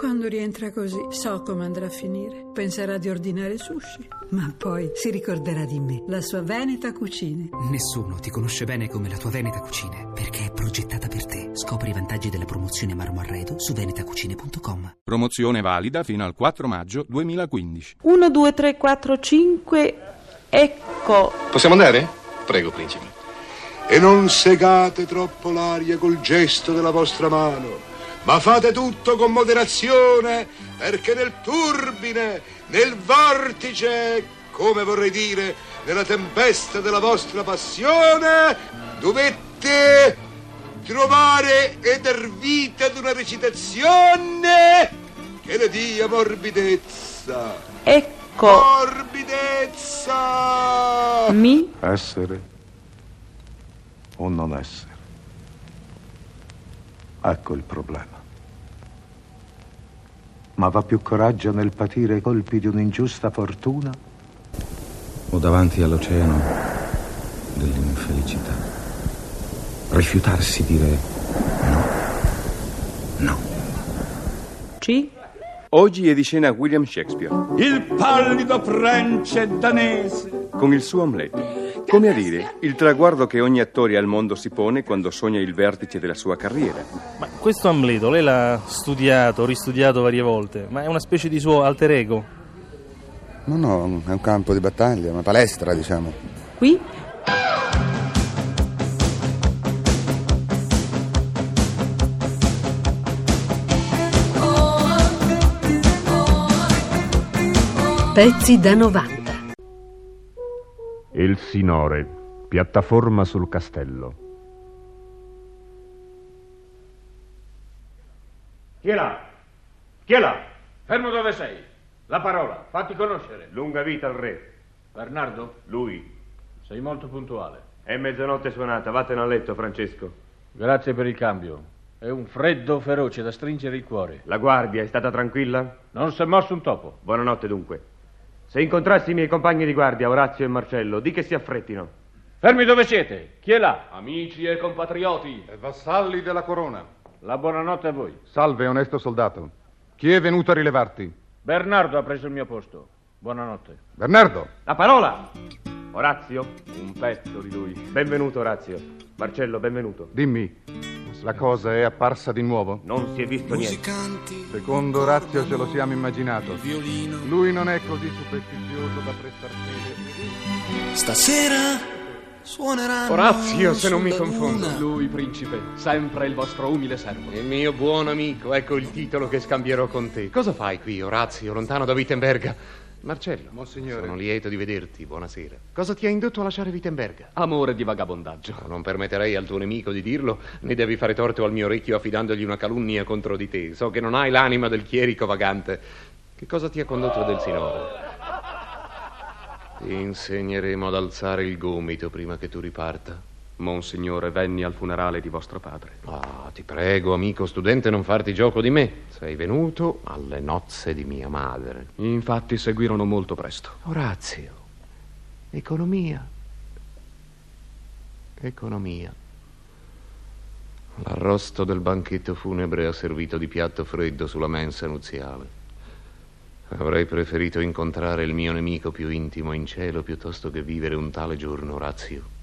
Quando rientra così, so come andrà a finire. Penserà di ordinare sushi, ma poi si ricorderà di me, la sua Veneta Cucine. Nessuno ti conosce bene come la tua Veneta Cucine, perché è progettata per te. Scopri i vantaggi della promozione Marmo Arredo su venetacucine.com. Promozione valida fino al 4 maggio 2015. 1, 2, 3, 4, 5. Ecco. Possiamo andare? Prego, principe. E non segate troppo l'aria col gesto della vostra mano ma fate tutto con moderazione, perché nel turbine, nel vortice, come vorrei dire, nella tempesta della vostra passione, dovete trovare e dar vita ad una recitazione che le dia morbidezza. Ecco. Morbidezza. Mi? Essere o non essere. Ecco il problema. Ma va più coraggio nel patire i colpi di un'ingiusta fortuna? O davanti all'oceano dell'infelicità? Rifiutarsi dire no. No. C? Oggi è di scena William Shakespeare. Il pallido prence danese. Con il suo Hamlet. Come a dire, il traguardo che ogni attore al mondo si pone quando sogna il vertice della sua carriera. Ma questo Amleto lei l'ha studiato, ristudiato varie volte, ma è una specie di suo alter ego? No, no, è un campo di battaglia, una palestra, diciamo. Qui? Pezzi da 90. Il Sinore, piattaforma sul castello. Chi è là? Chi è là? Fermo dove sei. La parola, fatti conoscere. Lunga vita al re. Bernardo? Lui. Sei molto puntuale. È mezzanotte suonata, vattene a letto, Francesco. Grazie per il cambio. È un freddo feroce da stringere il cuore. La guardia è stata tranquilla? Non si è mosso un topo. Buonanotte dunque. Se incontrassi i miei compagni di guardia, Orazio e Marcello, di che si affrettino. Fermi dove siete? Chi è là? Amici e compatrioti. E vassalli della corona. La buonanotte a voi. Salve, onesto soldato. Chi è venuto a rilevarti? Bernardo ha preso il mio posto. Buonanotte. Bernardo! La parola! Orazio, un pezzo di lui. Benvenuto, Orazio. Marcello, benvenuto. Dimmi, la cosa è apparsa di nuovo? Non si è visto Musicanti. niente. Secondo Orazio ce lo siamo immaginato. Lui non è così superstizioso da prestar fede. Stasera suoneranno Orazio, se non mi confondo. Lui, principe, sempre il vostro umile servo. Il mio buon amico, ecco il titolo che scambierò con te. Cosa fai qui, Orazio, lontano da Wittenberga? Marcello, Monsignore. sono lieto di vederti, buonasera. Cosa ti ha indotto a lasciare Wittenberga? Amore di vagabondaggio. No, non permetterei al tuo nemico di dirlo, né devi fare torto al mio orecchio affidandogli una calunnia contro di te. So che non hai l'anima del chierico vagante. Che cosa ti ha condotto del Sinore? Ti insegneremo ad alzare il gomito prima che tu riparta. Monsignore, venni al funerale di vostro padre. Ah, ti prego, amico studente, non farti gioco di me. Sei venuto alle nozze di mia madre. Infatti seguirono molto presto. Orazio, economia. Economia. L'arrosto del banchetto funebre ha servito di piatto freddo sulla mensa nuziale. Avrei preferito incontrare il mio nemico più intimo in cielo piuttosto che vivere un tale giorno, Orazio.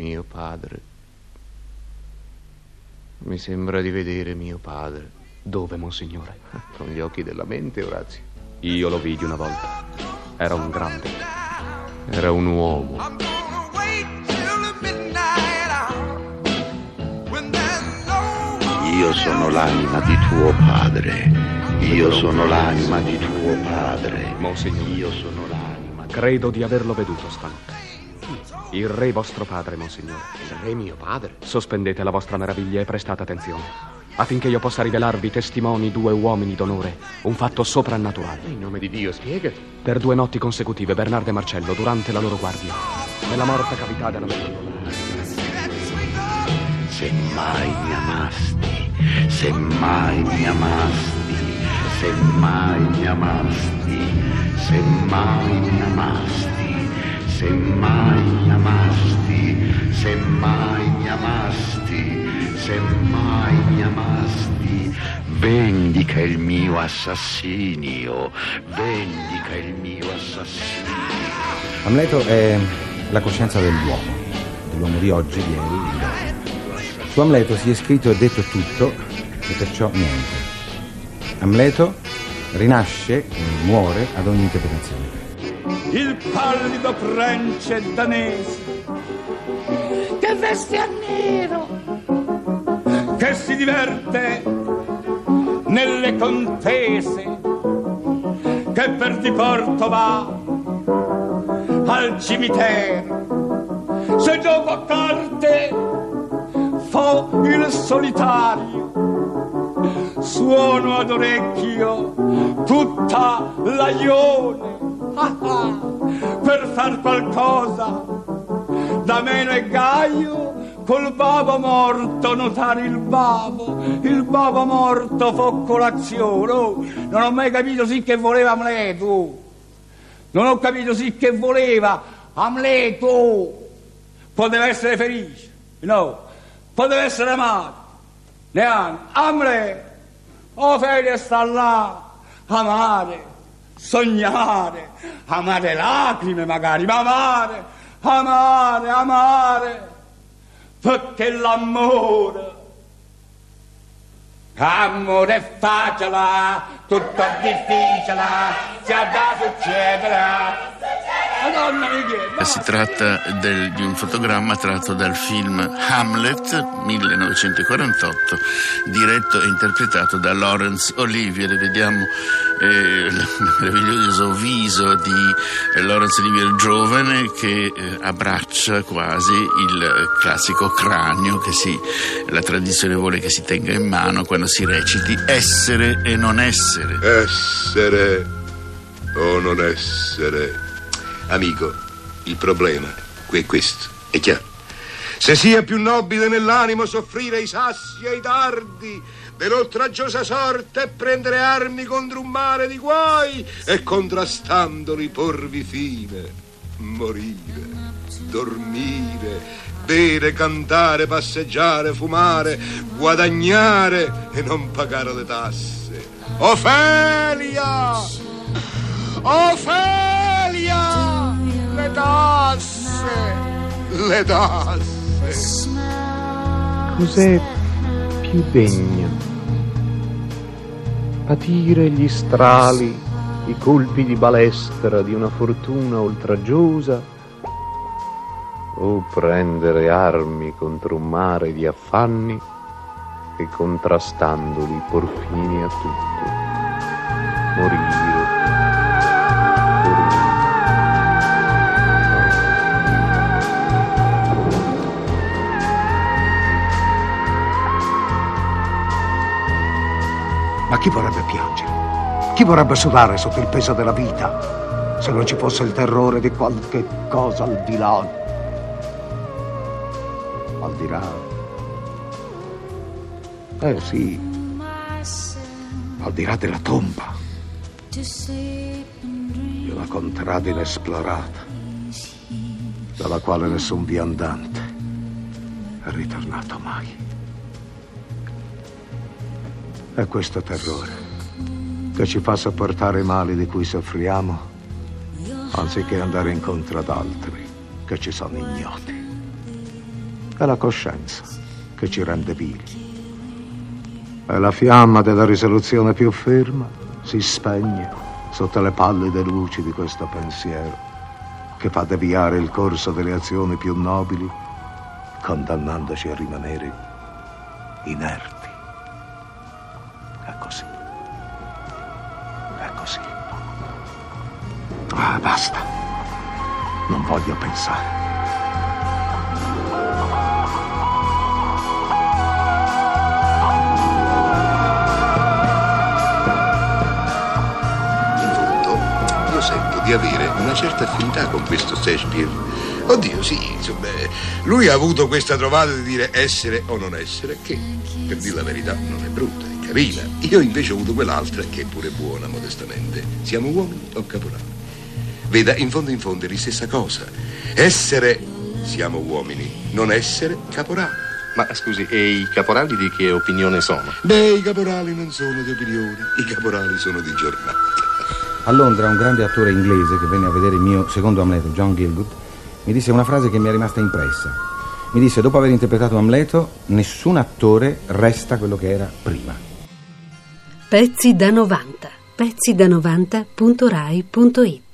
Mio padre. Mi sembra di vedere mio padre. Dove, monsignore? Con gli occhi della mente, Orazio. Io lo vidi una volta. Era un grande. Era un uomo. Io sono l'anima di tuo padre. Io sono l'anima di tuo padre. Monsignore. Io sono l'anima. Credo di averlo veduto stanotte. Il re vostro padre, monsignore. Il re mio padre? Sospendete la vostra meraviglia e prestate attenzione. Affinché io possa rivelarvi testimoni due uomini d'onore, un fatto soprannaturale. In nome di Dio, spiegati. Per due notti consecutive, Bernardo e Marcello, durante la loro guardia, nella morta cavità della gondola. Se mai mi amasti, se mai mi amasti, se mai mi amasti, se mai mi amasti, se mai mi amasti, vendica il mio assassinio, vendica il mio assassinio. Amleto è la coscienza dell'uomo, dell'uomo di oggi, di ieri, di domani. Su Amleto si è scritto e detto tutto e perciò niente. Amleto rinasce e muore ad ogni interpretazione. Il pallido prence danese che veste a nero, che si diverte nelle contese, che per diporto va al cimitero, se gioco a carte fo il solitario, suono ad orecchio tutta la ione, ah ah, per far qualcosa da meno e gaio col bavo morto notare il bavo. Il bavo morto fo colazione oh, non ho mai capito sì che voleva Amleto. Non ho capito sì che voleva Amleto. Poteva essere felice no. Poteva essere amato. Neanche. Amleto. Ofelia sta là amare sognare. Amare lacrime magari ma amare amare amare perché l'amore. Amore è facile tutto difficile si ha da succedere Si tratta del- di un fotogramma tratto dal film Hamlet 1948, diretto e interpretato da Laurence Olivier. Vediamo eh, il meraviglioso viso di eh, Laurence Olivier giovane che eh, abbraccia quasi il classico cranio che si, la tradizione vuole che si tenga in mano quando si reciti essere e non essere. Essere o non essere. Amico, il problema è questo, è chiaro. Se sia più nobile nell'animo soffrire i sassi e i dardi dell'oltraggiosa sorte e prendere armi contro un mare di guai e contrastandoli porvi fine, morire, dormire, bere, cantare, passeggiare, fumare, guadagnare e non pagare le tasse. Ofelia! Ofelia! Le tasse! Le tasse! Cos'è più degno? Patire gli strali, i colpi di balestra di una fortuna oltraggiosa o prendere armi contro un mare di affanni e contrastandoli por fine a tutto. Morire. Chi vorrebbe piangere? Chi vorrebbe sudare sotto il peso della vita se non ci fosse il terrore di qualche cosa al di là? Al di là? Eh sì, al di là della tomba, di una contrada inesplorata, dalla quale nessun viandante è ritornato mai. È questo terrore che ci fa sopportare i mali di cui soffriamo, anziché andare incontro ad altri che ci sono ignoti. È la coscienza che ci rende vili. E la fiamma della risoluzione più ferma si spegne sotto le pallide luci di questo pensiero che fa deviare il corso delle azioni più nobili, condannandoci a rimanere inerti. Ah, basta. Non voglio pensare. Io sento di avere una certa affinità con questo Shakespeare. Oddio, sì, insomma, lui ha avuto questa trovata di dire essere o non essere, che per dire la verità non è brutta, è carina. Io invece ho avuto quell'altra che è pure buona, modestamente. Siamo uomini o caporali? Veda, in fondo in fondo è la stessa cosa. Essere siamo uomini, non essere caporali. Ma scusi, e i caporali di che opinione sono? Beh, i caporali non sono di opinioni, i caporali sono di giornata. A Londra un grande attore inglese che venne a vedere il mio secondo Amleto, John Gilgood, mi disse una frase che mi è rimasta impressa. Mi disse, dopo aver interpretato Amleto, nessun attore resta quello che era prima. Pezzi da 90. Pezzi da 90.rai.it